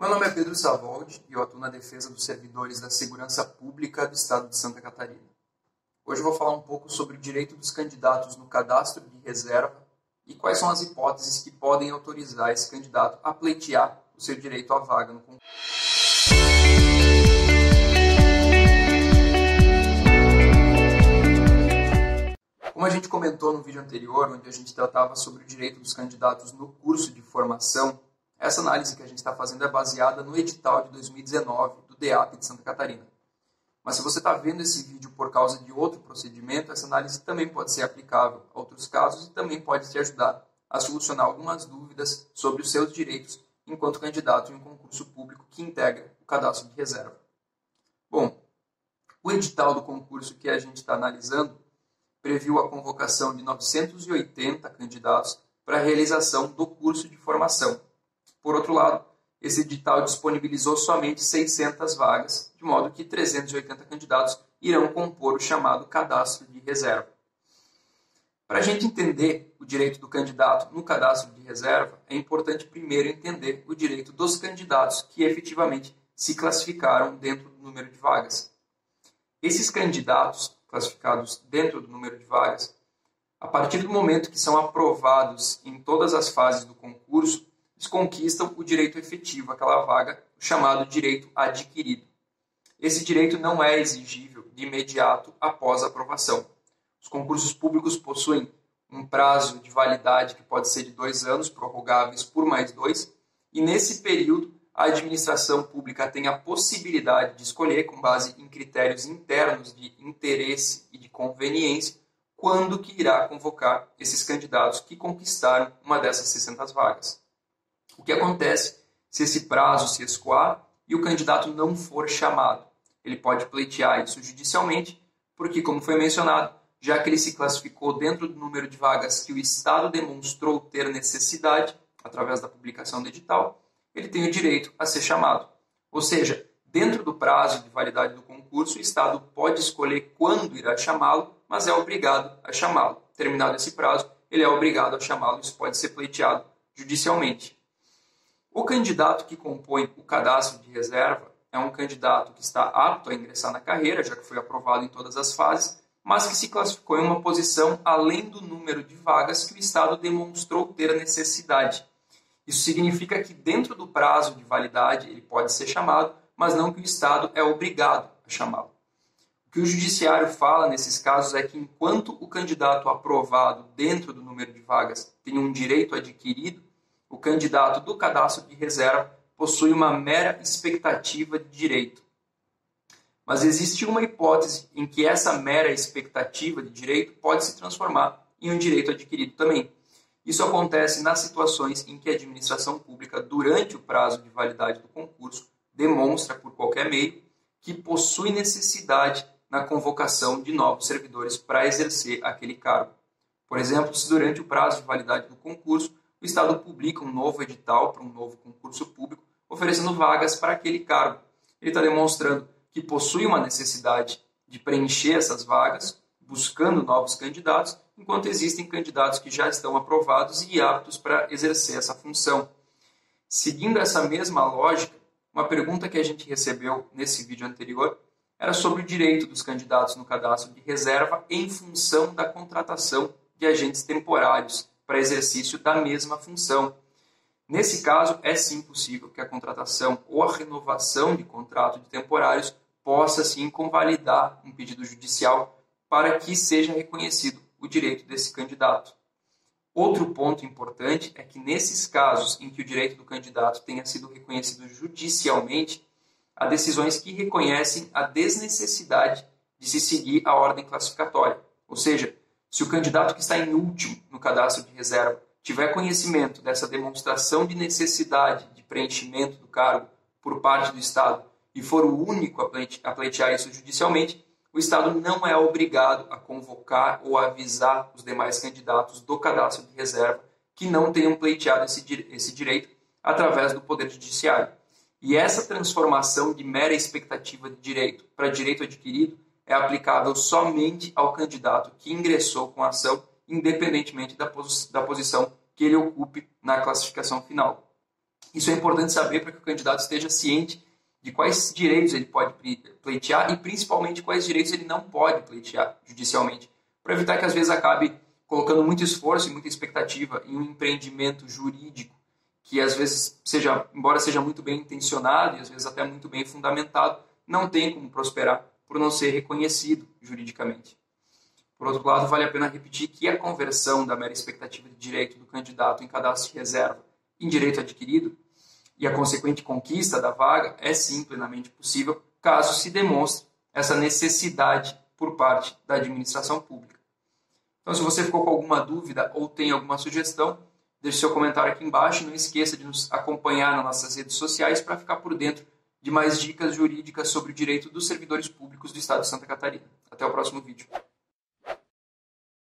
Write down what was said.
Meu nome é Pedro Savoldi e eu atuo na defesa dos servidores da segurança pública do estado de Santa Catarina. Hoje eu vou falar um pouco sobre o direito dos candidatos no cadastro de reserva e quais são as hipóteses que podem autorizar esse candidato a pleitear o seu direito à vaga no concurso. Como a gente comentou no vídeo anterior, onde a gente tratava sobre o direito dos candidatos no curso de formação essa análise que a gente está fazendo é baseada no edital de 2019 do DEAP de Santa Catarina. Mas se você está vendo esse vídeo por causa de outro procedimento, essa análise também pode ser aplicável a outros casos e também pode te ajudar a solucionar algumas dúvidas sobre os seus direitos enquanto candidato em um concurso público que integra o cadastro de reserva. Bom, o edital do concurso que a gente está analisando previu a convocação de 980 candidatos para a realização do curso de formação por outro lado, esse edital disponibilizou somente 600 vagas, de modo que 380 candidatos irão compor o chamado cadastro de reserva. Para a gente entender o direito do candidato no cadastro de reserva, é importante primeiro entender o direito dos candidatos que efetivamente se classificaram dentro do número de vagas. Esses candidatos classificados dentro do número de vagas, a partir do momento que são aprovados em todas as fases do concurso, eles conquistam o direito efetivo, aquela vaga, chamado direito adquirido. Esse direito não é exigível de imediato após a aprovação. Os concursos públicos possuem um prazo de validade que pode ser de dois anos, prorrogáveis por mais dois, e nesse período a administração pública tem a possibilidade de escolher, com base em critérios internos de interesse e de conveniência, quando que irá convocar esses candidatos que conquistaram uma dessas 600 vagas. O que acontece se esse prazo se escoar e o candidato não for chamado? Ele pode pleitear isso judicialmente, porque, como foi mencionado, já que ele se classificou dentro do número de vagas que o Estado demonstrou ter necessidade, através da publicação do edital, ele tem o direito a ser chamado. Ou seja, dentro do prazo de validade do concurso, o Estado pode escolher quando irá chamá-lo, mas é obrigado a chamá-lo. Terminado esse prazo, ele é obrigado a chamá-lo. Isso pode ser pleiteado judicialmente. O candidato que compõe o cadastro de reserva é um candidato que está apto a ingressar na carreira, já que foi aprovado em todas as fases, mas que se classificou em uma posição além do número de vagas que o Estado demonstrou ter a necessidade. Isso significa que, dentro do prazo de validade, ele pode ser chamado, mas não que o Estado é obrigado a chamá-lo. O que o Judiciário fala nesses casos é que, enquanto o candidato aprovado dentro do número de vagas tem um direito adquirido, o candidato do cadastro de reserva possui uma mera expectativa de direito. Mas existe uma hipótese em que essa mera expectativa de direito pode se transformar em um direito adquirido também. Isso acontece nas situações em que a administração pública, durante o prazo de validade do concurso, demonstra por qualquer meio que possui necessidade na convocação de novos servidores para exercer aquele cargo. Por exemplo, se durante o prazo de validade do concurso o Estado publica um novo edital para um novo concurso público, oferecendo vagas para aquele cargo. Ele está demonstrando que possui uma necessidade de preencher essas vagas, buscando novos candidatos, enquanto existem candidatos que já estão aprovados e aptos para exercer essa função. Seguindo essa mesma lógica, uma pergunta que a gente recebeu nesse vídeo anterior era sobre o direito dos candidatos no cadastro de reserva em função da contratação de agentes temporários para exercício da mesma função. Nesse caso, é sim possível que a contratação ou a renovação de contrato de temporários possa sim convalidar um pedido judicial para que seja reconhecido o direito desse candidato. Outro ponto importante é que nesses casos em que o direito do candidato tenha sido reconhecido judicialmente, há decisões que reconhecem a desnecessidade de se seguir a ordem classificatória, ou seja, se o candidato que está em último no cadastro de reserva tiver conhecimento dessa demonstração de necessidade de preenchimento do cargo por parte do Estado e for o único a pleitear isso judicialmente, o Estado não é obrigado a convocar ou avisar os demais candidatos do cadastro de reserva que não tenham pleiteado esse, direito através do Poder Judiciário. E essa transformação de mera expectativa de direito para direito adquirido é aplicável somente ao candidato que ingressou com a ação, independentemente da, pos da posição que ele ocupe na classificação final. Isso é importante saber para que o candidato esteja ciente de quais direitos ele pode pleitear e principalmente quais direitos ele não pode pleitear judicialmente, para evitar que às vezes acabe colocando muito esforço e muita expectativa em um empreendimento jurídico que às vezes seja, embora seja muito bem intencionado e às vezes até muito bem fundamentado, não tem como prosperar por não ser reconhecido juridicamente. Por outro lado, vale a pena repetir que a conversão da mera expectativa de direito do candidato em cadastro de reserva em direito adquirido e a consequente conquista da vaga é sim plenamente possível caso se demonstre essa necessidade por parte da administração pública. Então, se você ficou com alguma dúvida ou tem alguma sugestão, deixe seu comentário aqui embaixo não esqueça de nos acompanhar nas nossas redes sociais para ficar por dentro de mais dicas jurídicas sobre o direito dos servidores públicos do Estado de Santa Catarina. Até o próximo vídeo.